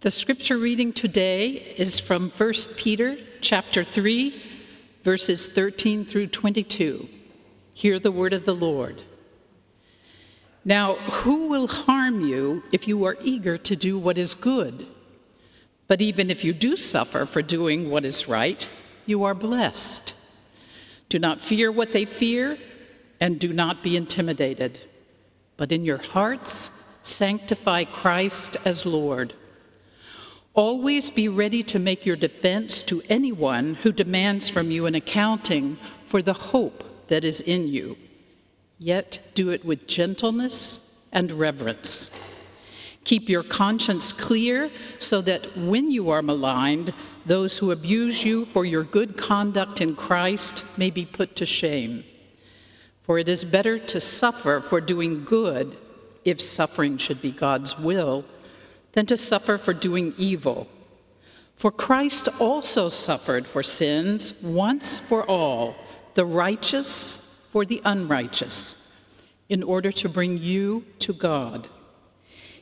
The scripture reading today is from 1 Peter chapter 3 verses 13 through 22. Hear the word of the Lord. Now, who will harm you if you are eager to do what is good? But even if you do suffer for doing what is right, you are blessed. Do not fear what they fear, and do not be intimidated. But in your hearts, sanctify Christ as Lord Always be ready to make your defense to anyone who demands from you an accounting for the hope that is in you. Yet do it with gentleness and reverence. Keep your conscience clear so that when you are maligned, those who abuse you for your good conduct in Christ may be put to shame. For it is better to suffer for doing good, if suffering should be God's will than to suffer for doing evil. For Christ also suffered for sins once for all, the righteous for the unrighteous, in order to bring you to God.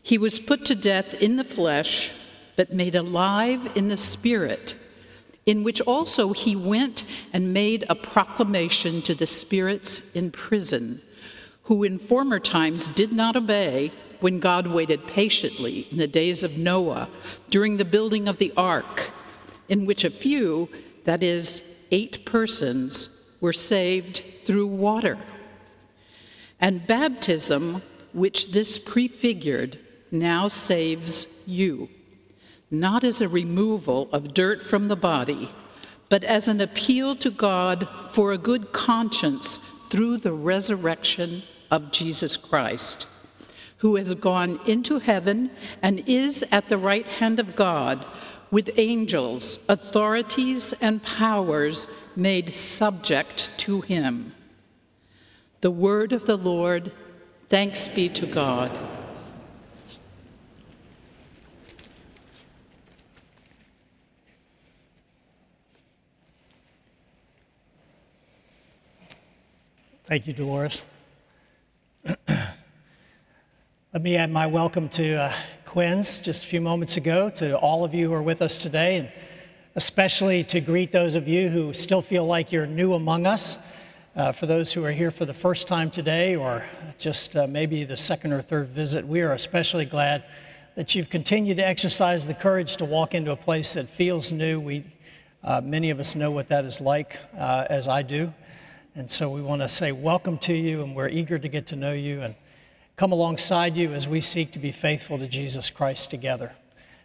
He was put to death in the flesh, but made alive in the spirit, in which also he went and made a proclamation to the spirits in prison, who in former times did not obey when God waited patiently in the days of Noah during the building of the ark, in which a few, that is, eight persons, were saved through water. And baptism, which this prefigured, now saves you, not as a removal of dirt from the body, but as an appeal to God for a good conscience through the resurrection of Jesus Christ who has gone into heaven and is at the right hand of God, with angels, authorities, and powers made subject to him. The word of the Lord, thanks be to God. Thank you, Dolores. Let me add my welcome to uh, Quinn's just a few moments ago, to all of you who are with us today, and especially to greet those of you who still feel like you're new among us. Uh, for those who are here for the first time today, or just uh, maybe the second or third visit, we are especially glad that you've continued to exercise the courage to walk into a place that feels new. We, uh, many of us know what that is like, uh, as I do. And so we want to say welcome to you, and we're eager to get to know you. and come alongside you as we seek to be faithful to Jesus Christ together.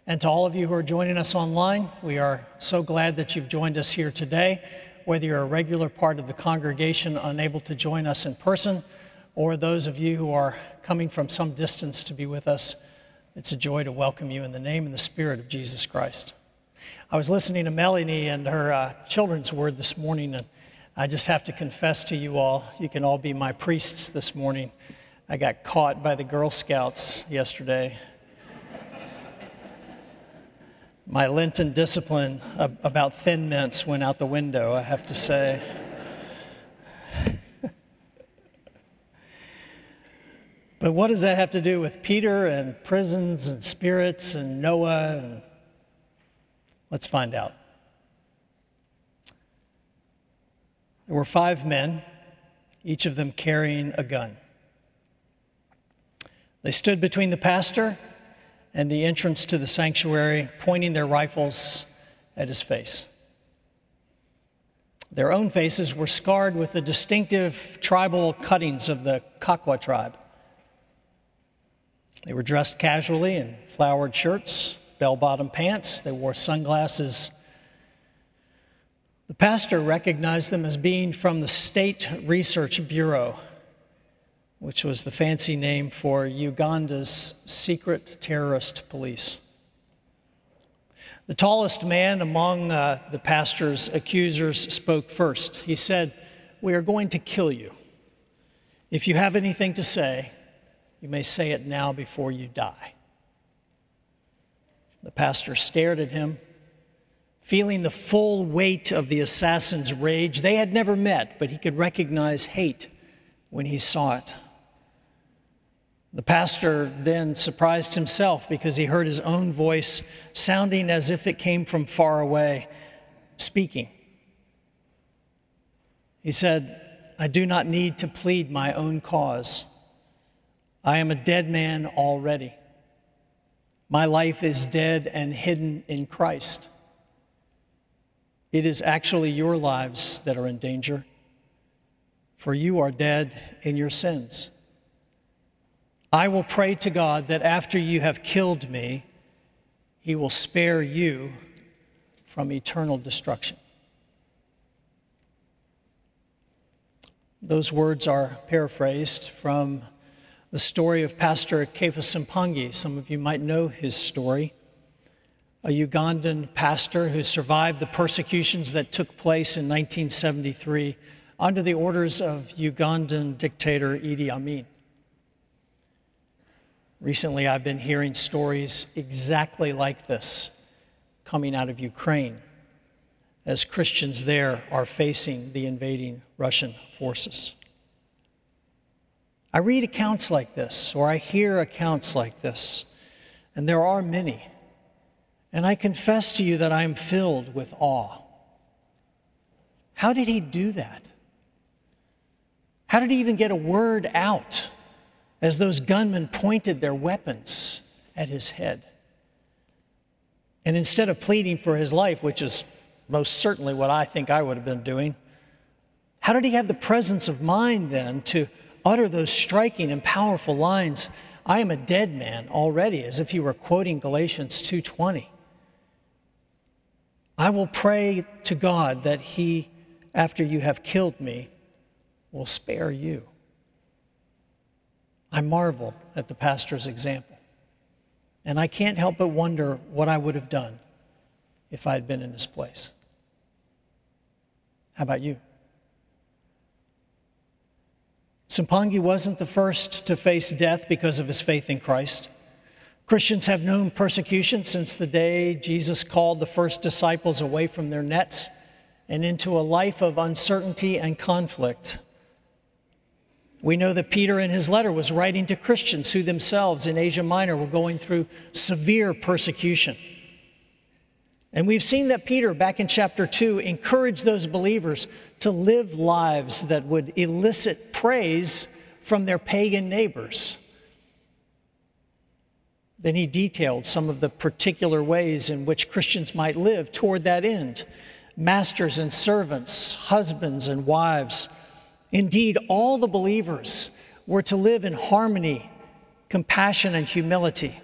And to all of you who are joining us online, we are so glad that you've joined us here today, whether you're a regular part of the congregation unable to join us in person, or those of you who are coming from some distance to be with us. It's a joy to welcome you in the name and the spirit of Jesus Christ. I was listening to Melanie and her uh, children's word this morning, and I just have to confess to you all, you can all be my priests this morning. I got caught by the Girl Scouts yesterday. My Lenten discipline about thin mints went out the window, I have to say. but what does that have to do with Peter and prisons and spirits and Noah? And let's find out. There were five men, each of them carrying a gun. They stood between the pastor and the entrance to the sanctuary, pointing their rifles at his face. Their own faces were scarred with the distinctive tribal cuttings of the Kakwa tribe. They were dressed casually in flowered shirts, bell bottom pants. They wore sunglasses. The pastor recognized them as being from the State Research Bureau which was the fancy name for Uganda's secret terrorist police. The tallest man among uh, the pastor's accusers spoke first. He said, We are going to kill you. If you have anything to say, you may say it now before you die. The pastor stared at him, feeling the full weight of the assassin's rage. They had never met, but he could recognize hate when he saw it. The pastor then surprised himself because he heard his own voice sounding as if it came from far away, speaking. He said, I do not need to plead my own cause. I am a dead man already. My life is dead and hidden in Christ. It is actually your lives that are in danger, for you are dead in your sins. I will pray to God that after you have killed me, he will spare you from eternal destruction. Those words are paraphrased from the story of Pastor Kefa Sempangi. Some of you might know his story. A Ugandan pastor who survived the persecutions that took place in 1973 under the orders of Ugandan dictator Idi Amin. Recently, I've been hearing stories exactly like this coming out of Ukraine as Christians there are facing the invading Russian forces. I read accounts like this, or I hear accounts like this, and there are many. And I confess to you that I am filled with awe. How did he do that? How did he even get a word out? As those gunmen pointed their weapons at his head. And instead of pleading for his life, which is most certainly what I think I would have been doing, how did he have the presence of mind then to utter those striking and powerful lines, I am a dead man already, as if he were quoting Galatians 2:20. I will pray to God that he after you have killed me will spare you. I marvel at the pastor's example. And I can't help but wonder what I would have done if I had been in his place. How about you? Sempangi wasn't the first to face death because of his faith in Christ. Christians have known persecution since the day Jesus called the first disciples away from their nets and into a life of uncertainty and conflict. We know that Peter, in his letter, was writing to Christians who themselves in Asia Minor were going through severe persecution. And we've seen that Peter, back in chapter 2, encouraged those believers to live lives that would elicit praise from their pagan neighbors. Then he detailed some of the particular ways in which Christians might live toward that end masters and servants, husbands and wives Indeed, all the believers were to live in harmony, compassion, and humility.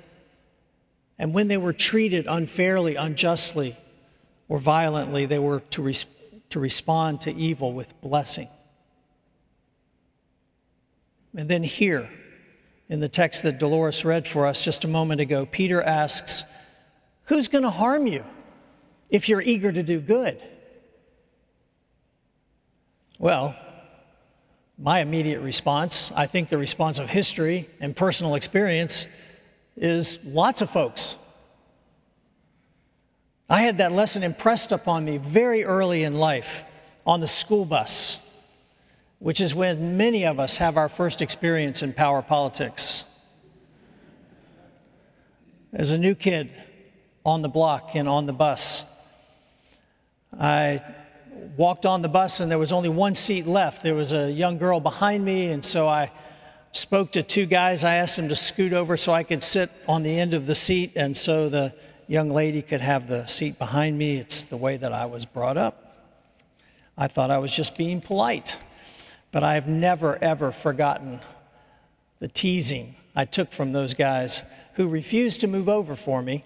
And when they were treated unfairly, unjustly, or violently, they were to, res- to respond to evil with blessing. And then here, in the text that Dolores read for us just a moment ago, Peter asks, Who's going to harm you if you're eager to do good? Well, my immediate response, I think the response of history and personal experience, is lots of folks. I had that lesson impressed upon me very early in life on the school bus, which is when many of us have our first experience in power politics. As a new kid on the block and on the bus, I walked on the bus and there was only one seat left. There was a young girl behind me, and so I spoke to two guys. I asked them to scoot over so I could sit on the end of the seat, and so the young lady could have the seat behind me. It's the way that I was brought up. I thought I was just being polite, but I have never, ever forgotten the teasing I took from those guys who refused to move over for me.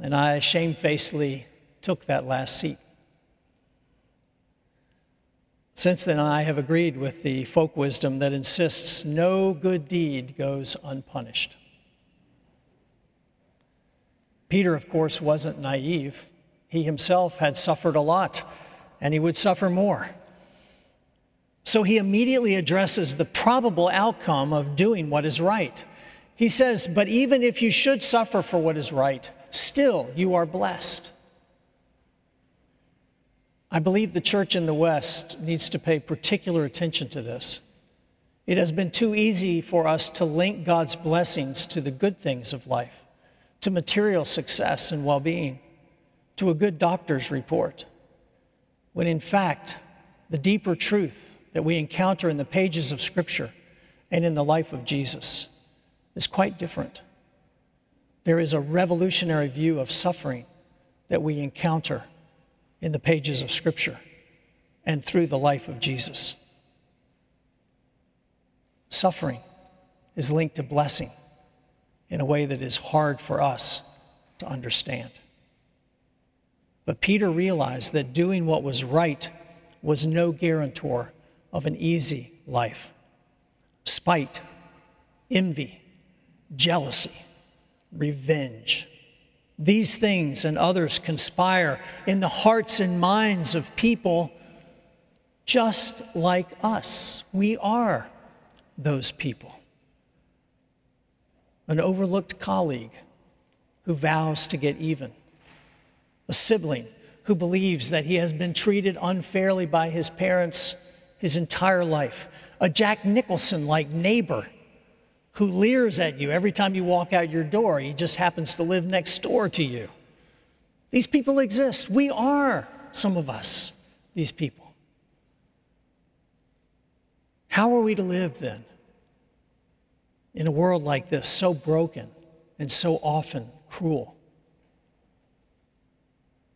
And I shamefacedly took that last seat. Since then, I have agreed with the folk wisdom that insists no good deed goes unpunished. Peter, of course, wasn't naive. He himself had suffered a lot, and he would suffer more. So he immediately addresses the probable outcome of doing what is right. He says, But even if you should suffer for what is right, still you are blessed. I believe the church in the West needs to pay particular attention to this. It has been too easy for us to link God's blessings to the good things of life, to material success and well being, to a good doctor's report, when in fact, the deeper truth that we encounter in the pages of Scripture and in the life of Jesus is quite different. There is a revolutionary view of suffering that we encounter in the pages of Scripture and through the life of Jesus. Suffering is linked to blessing in a way that is hard for us to understand. But Peter realized that doing what was right was no guarantor of an easy life. Spite, envy, jealousy, revenge. These things and others conspire in the hearts and minds of people just like us. We are those people. An overlooked colleague who vows to get even, a sibling who believes that he has been treated unfairly by his parents his entire life, a Jack Nicholson like neighbor who leers at you every time you walk out your door. He just happens to live next door to you. These people exist. We are, some of us, these people. How are we to live then in a world like this, so broken and so often cruel?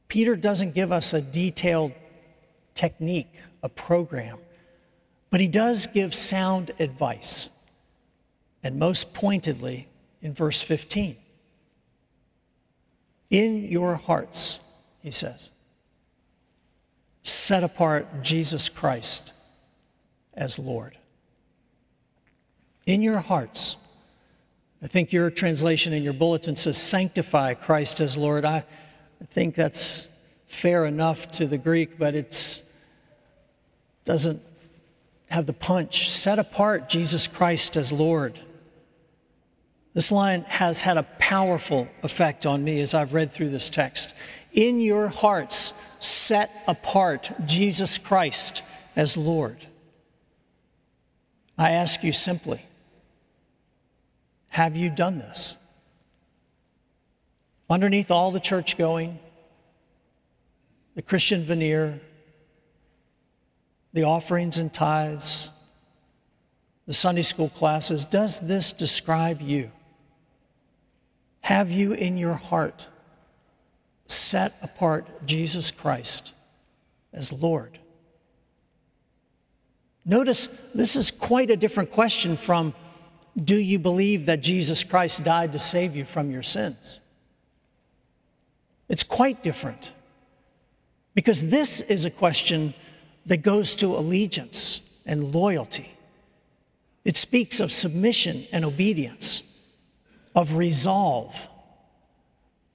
Peter doesn't give us a detailed technique, a program, but he does give sound advice. And most pointedly, in verse 15, in your hearts, he says, set apart Jesus Christ as Lord. In your hearts, I think your translation in your bulletin says, sanctify Christ as Lord. I think that's fair enough to the Greek, but it doesn't have the punch. Set apart Jesus Christ as Lord. This line has had a powerful effect on me as I've read through this text. In your hearts, set apart Jesus Christ as Lord. I ask you simply have you done this? Underneath all the church going, the Christian veneer, the offerings and tithes, the Sunday school classes, does this describe you? Have you in your heart set apart Jesus Christ as Lord? Notice this is quite a different question from do you believe that Jesus Christ died to save you from your sins? It's quite different because this is a question that goes to allegiance and loyalty. It speaks of submission and obedience, of resolve.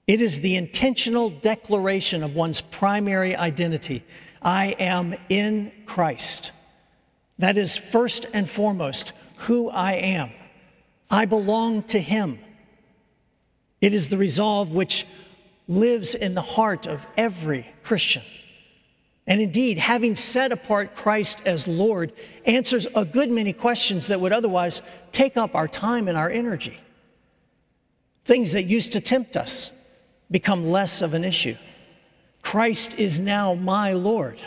It is the intentional declaration of one's primary identity I am in Christ. That is first and foremost who I am. I belong to Him. It is the resolve which lives in the heart of every Christian. And indeed, having set apart Christ as Lord answers a good many questions that would otherwise take up our time and our energy. Things that used to tempt us become less of an issue. Christ is now my Lord.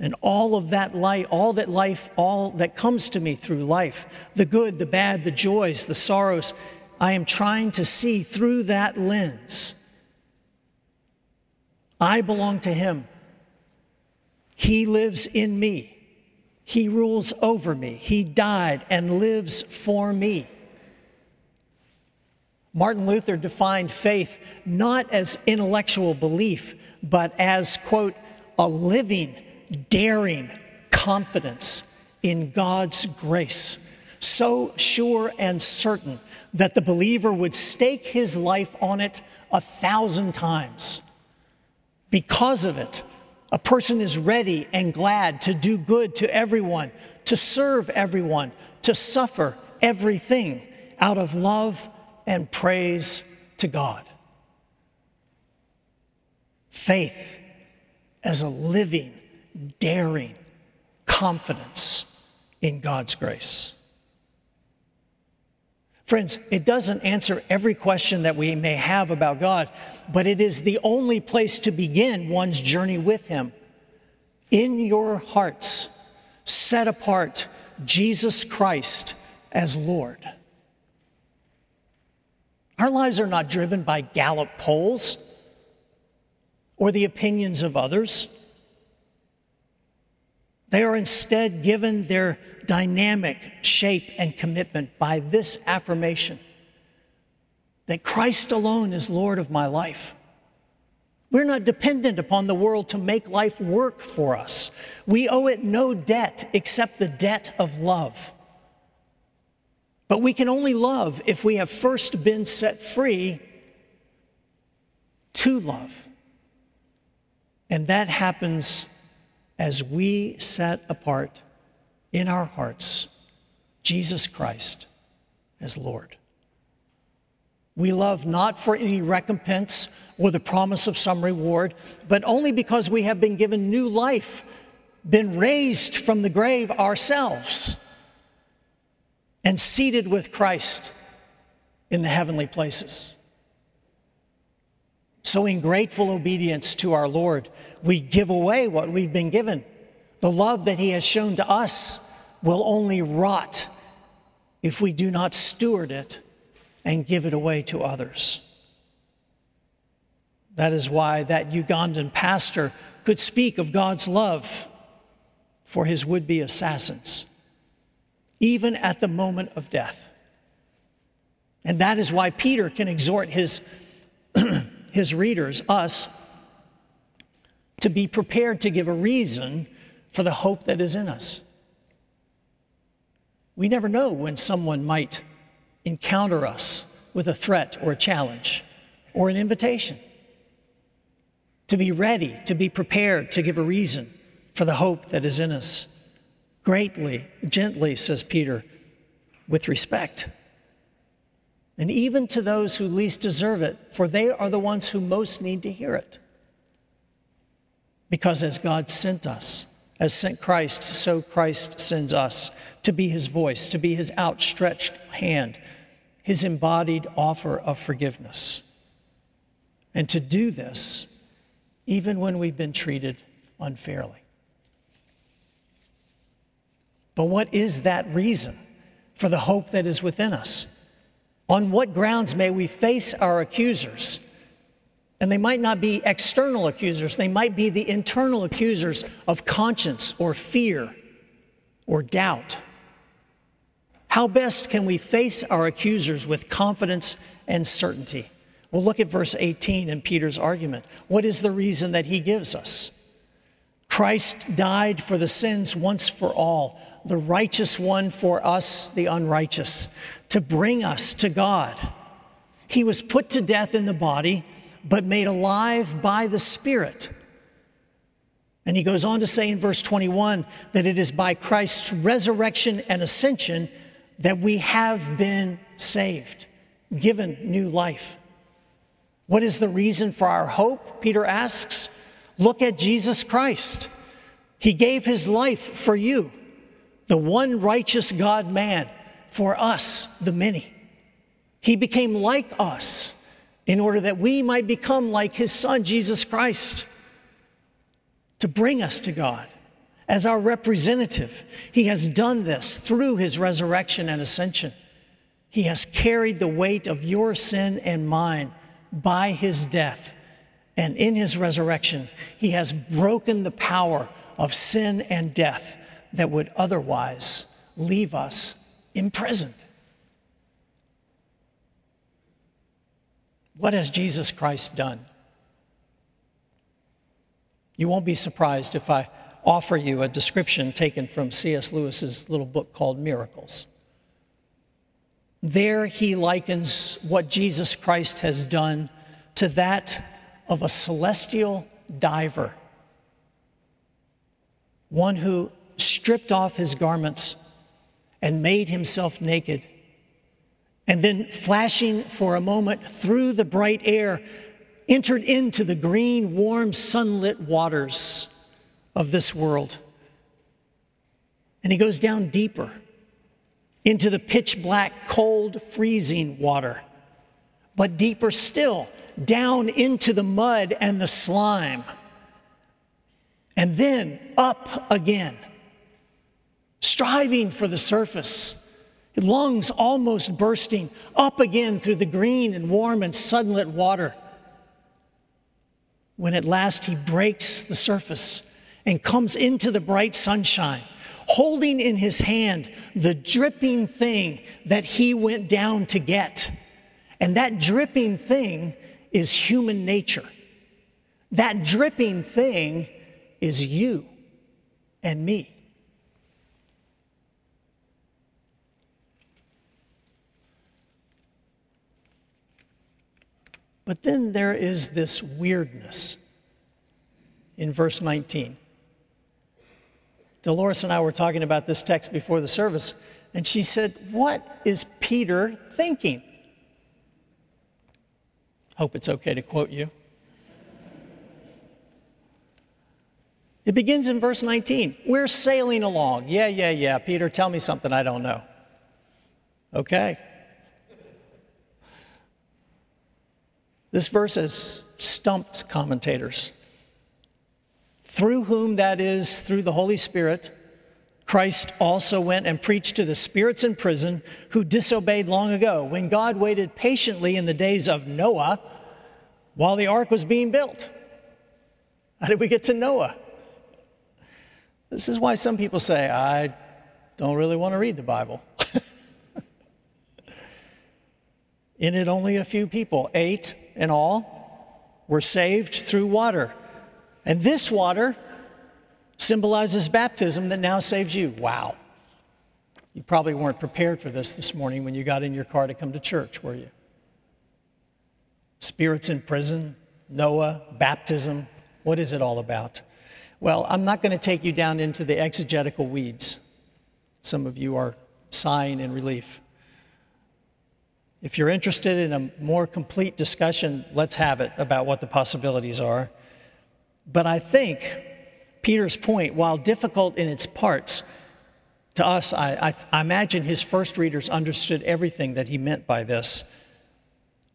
And all of that light, all that life, all that comes to me through life, the good, the bad, the joys, the sorrows, I am trying to see through that lens. I belong to Him. He lives in me. He rules over me. He died and lives for me. Martin Luther defined faith not as intellectual belief, but as, quote, a living, daring confidence in God's grace, so sure and certain that the believer would stake his life on it a thousand times. Because of it, a person is ready and glad to do good to everyone, to serve everyone, to suffer everything out of love and praise to God. Faith as a living, daring confidence in God's grace. Friends, it doesn't answer every question that we may have about God, but it is the only place to begin one's journey with Him. In your hearts, set apart Jesus Christ as Lord. Our lives are not driven by Gallup polls or the opinions of others. They are instead given their dynamic shape and commitment by this affirmation that Christ alone is Lord of my life. We're not dependent upon the world to make life work for us. We owe it no debt except the debt of love. But we can only love if we have first been set free to love. And that happens as we set apart in our hearts Jesus Christ as Lord. We love not for any recompense or the promise of some reward, but only because we have been given new life, been raised from the grave ourselves, and seated with Christ in the heavenly places. So, in grateful obedience to our Lord, we give away what we've been given. The love that He has shown to us will only rot if we do not steward it and give it away to others. That is why that Ugandan pastor could speak of God's love for his would be assassins, even at the moment of death. And that is why Peter can exhort his, his readers, us, to be prepared to give a reason for the hope that is in us. We never know when someone might encounter us with a threat or a challenge or an invitation. To be ready, to be prepared to give a reason for the hope that is in us. Greatly, gently, says Peter, with respect. And even to those who least deserve it, for they are the ones who most need to hear it. Because as God sent us, as sent Christ, so Christ sends us to be his voice, to be his outstretched hand, his embodied offer of forgiveness. And to do this even when we've been treated unfairly. But what is that reason for the hope that is within us? On what grounds may we face our accusers? And they might not be external accusers, they might be the internal accusers of conscience or fear or doubt. How best can we face our accusers with confidence and certainty? Well, look at verse 18 in Peter's argument. What is the reason that he gives us? Christ died for the sins once for all, the righteous one for us, the unrighteous, to bring us to God. He was put to death in the body but made alive by the Spirit. And he goes on to say in verse 21 that it is by Christ's resurrection and ascension that we have been saved, given new life. What is the reason for our hope? Peter asks. Look at Jesus Christ. He gave his life for you, the one righteous God man, for us, the many. He became like us in order that we might become like his son, Jesus Christ, to bring us to God as our representative. He has done this through his resurrection and ascension. He has carried the weight of your sin and mine by his death. And in his resurrection, he has broken the power of sin and death that would otherwise leave us imprisoned. What has Jesus Christ done? You won't be surprised if I offer you a description taken from C.S. Lewis's little book called Miracles. There he likens what Jesus Christ has done to that of a celestial diver, one who stripped off his garments and made himself naked. And then flashing for a moment through the bright air, entered into the green, warm, sunlit waters of this world. And he goes down deeper into the pitch black, cold, freezing water, but deeper still, down into the mud and the slime, and then up again, striving for the surface, lungs almost bursting, up again through the green and warm and sunlit water. When at last he breaks the surface and comes into the bright sunshine holding in his hand the dripping thing that he went down to get. And that dripping thing is human nature. That dripping thing is you and me. But then there is this weirdness in verse 19. Dolores and I were talking about this text before the service, and she said, What is Peter thinking? Hope it's okay to quote you. It begins in verse 19. We're sailing along. Yeah, yeah, yeah. Peter, tell me something I don't know. Okay. This verse has stumped commentators through whom, that is, through the Holy Spirit, Christ also went and preached to the spirits in prison who disobeyed long ago, when God waited patiently in the days of Noah while the ark was being built. How did we get to Noah? This is why some people say, I don't really want to read the Bible. in it, only a few people, eight in all, were saved through water. And this water symbolizes baptism that now saves you. Wow. You probably weren't prepared for this this morning when you got in your car to come to church, were you? Spirits in prison, Noah, baptism. What is it all about? Well, I'm not going to take you down into the exegetical weeds. Some of you are sighing in relief. If you're interested in a more complete discussion, let's have it about what the possibilities are. But I think Peter's point, while difficult in its parts, to us, I, I, I, imagine his first readers understood everything that he meant by this.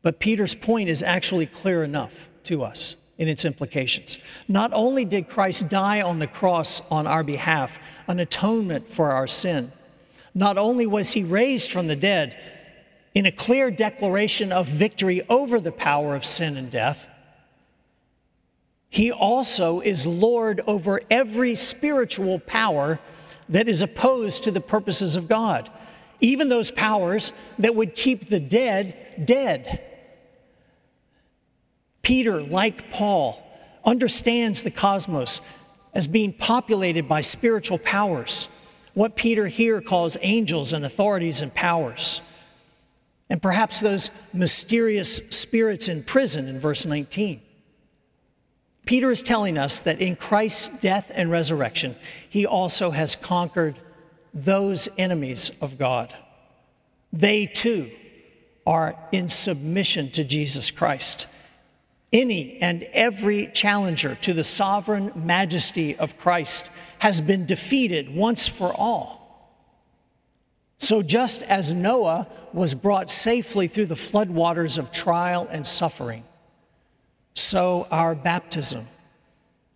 But Peter's point is actually clear enough to us in its implications. Not only did Christ die on the cross on our behalf, an atonement for our sin, not only was he raised from the dead in a clear declaration of victory over the power of sin and death, he also is Lord over every spiritual power that is opposed to the purposes of God, even those powers that would keep the dead dead. Peter, like Paul, understands the cosmos as being populated by spiritual powers, what Peter here calls angels and authorities and powers. And perhaps those mysterious spirits in prison in verse 19. Peter is telling us that in Christ's death and resurrection, he also has conquered those enemies of God. They too are in submission to Jesus Christ. Any and every challenger to the sovereign majesty of Christ has been defeated once for all. So, just as Noah was brought safely through the floodwaters of trial and suffering, so our baptism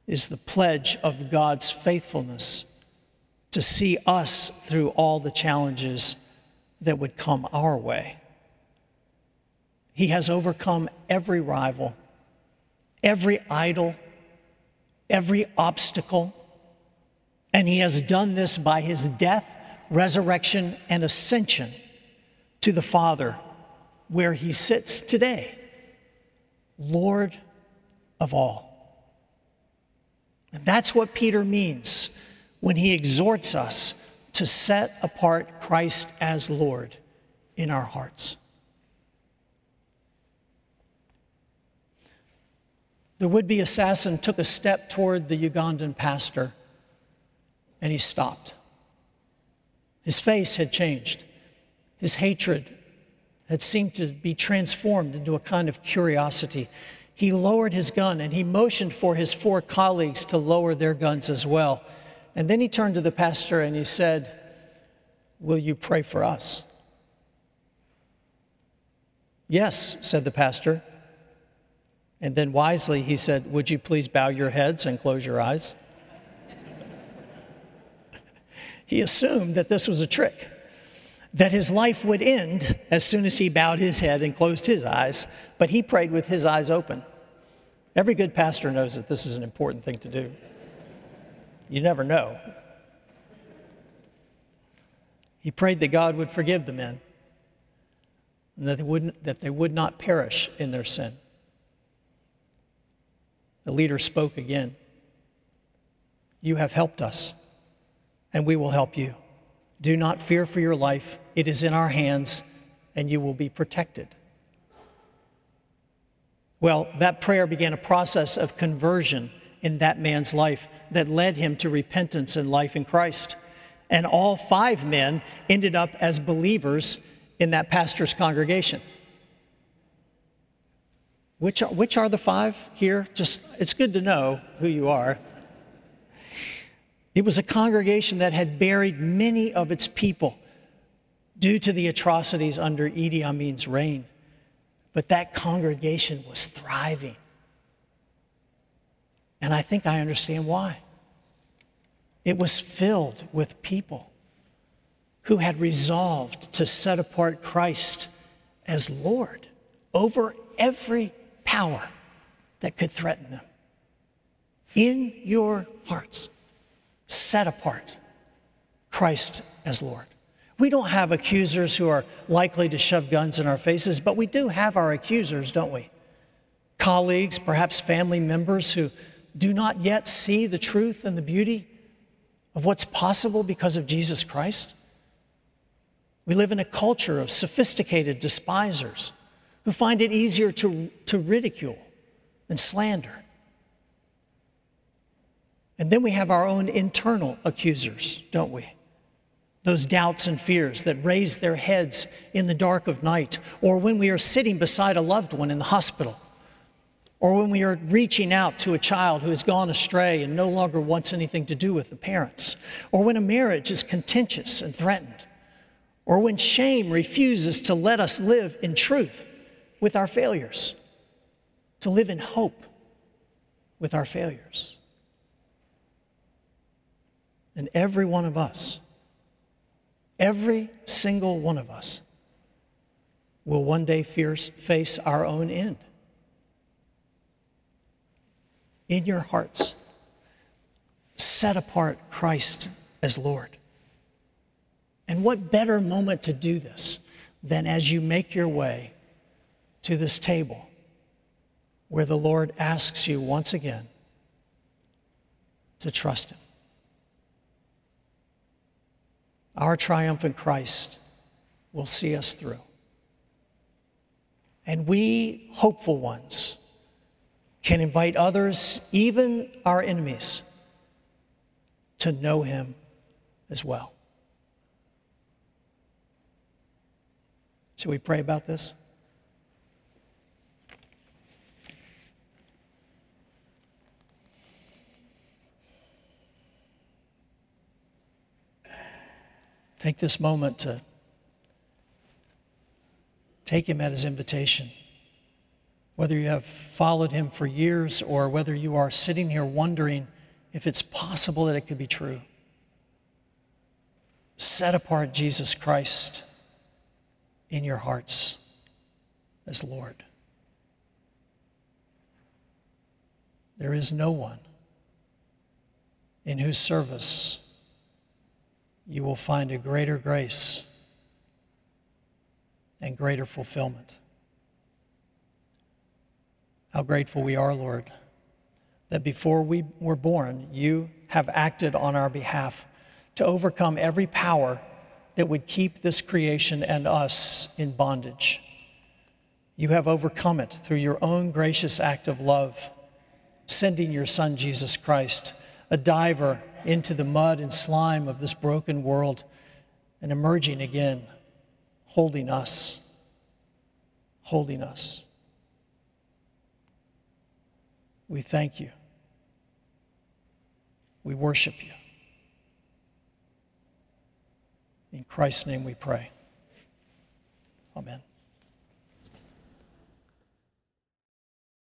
is the pledge of God's faithfulness to see us through all the challenges that would come our way. He has overcome every rival, every idol, every obstacle, and he has done this by his death, resurrection, and ascension to the Father, where he sits today, Lord of all. And that's what Peter means when he exhorts us to set apart Christ as Lord in our hearts. The would be assassin took a step toward the Ugandan pastor and he stopped. His face had changed. His hatred had seemed to be transformed into a kind of curiosity he lowered his gun and he motioned for his four colleagues to lower their guns as well. And then he turned to the pastor and he said, Will you pray for us? Yes, said the pastor. And then wisely he said, Would you please bow your heads and close your eyes? He assumed that this was a trick, that his life would end as soon as he bowed his head and closed his eyes, but he prayed with his eyes open. Every good pastor knows that this is an important thing to do. You never know. He prayed that God would forgive the men and that they, wouldn't, that they would not perish in their sin. The leader spoke again. You have helped us, and we will help you. Do not fear for your life. It is in our hands, and you will be protected. Well, that prayer began a process of conversion in that man's life that led him to repentance and life in Christ. And all five men ended up as believers in that pastor's congregation. Which are, which are the five here? Just, it's good to know who you are. It was a congregation that had buried many of its people due to the atrocities under Idi Amin's reign. But that congregation was thriving. And I think I understand why. It was filled with people who had resolved to set apart Christ as Lord over every power that could threaten them. In your hearts, set apart Christ as Lord. We don't have accusers who are likely to shove guns in our faces, but we do have our accusers, don't we? Colleagues, perhaps family members who do not yet see the truth and the beauty of what's possible because of Jesus Christ. We live in a culture of sophisticated despisers who find it easier to, to ridicule and slander. And then we have our own internal accusers, don't we? Those doubts and fears that raise their heads in the dark of night, or when we are sitting beside a loved one in the hospital, or when we are reaching out to a child who has gone astray and no longer wants anything to do with the parents, or when a marriage is contentious and threatened or when shame refuses to let us live in truth with our failures, to live in hope with our failures. And every one of us, every single one of us, will one day face our own end. In your hearts, set apart Christ as Lord. And what better moment to do this than as you make your way to this table where the Lord asks you once again to trust Him. Our triumphant Christ will see us through. And we, hopeful ones, can invite others, even our enemies, to know Him as well. Should we pray about this? Take this moment to take him at his invitation. Whether you have followed him for years or whether you are sitting here wondering if it's possible that it could be true. Set apart Jesus Christ in your hearts as Lord. There is no one in whose service you will find a greater grace and greater fulfillment. How grateful we are, Lord, that before we were born, you have acted on our behalf to overcome every power that would keep this creation and us in bondage. You have overcome it through your own gracious act of love, sending your Son, Jesus Christ, a diver into the mud and slime of this broken world, and emerging again, holding us, holding us. We thank you. We worship you. In Christ's name we pray. Amen.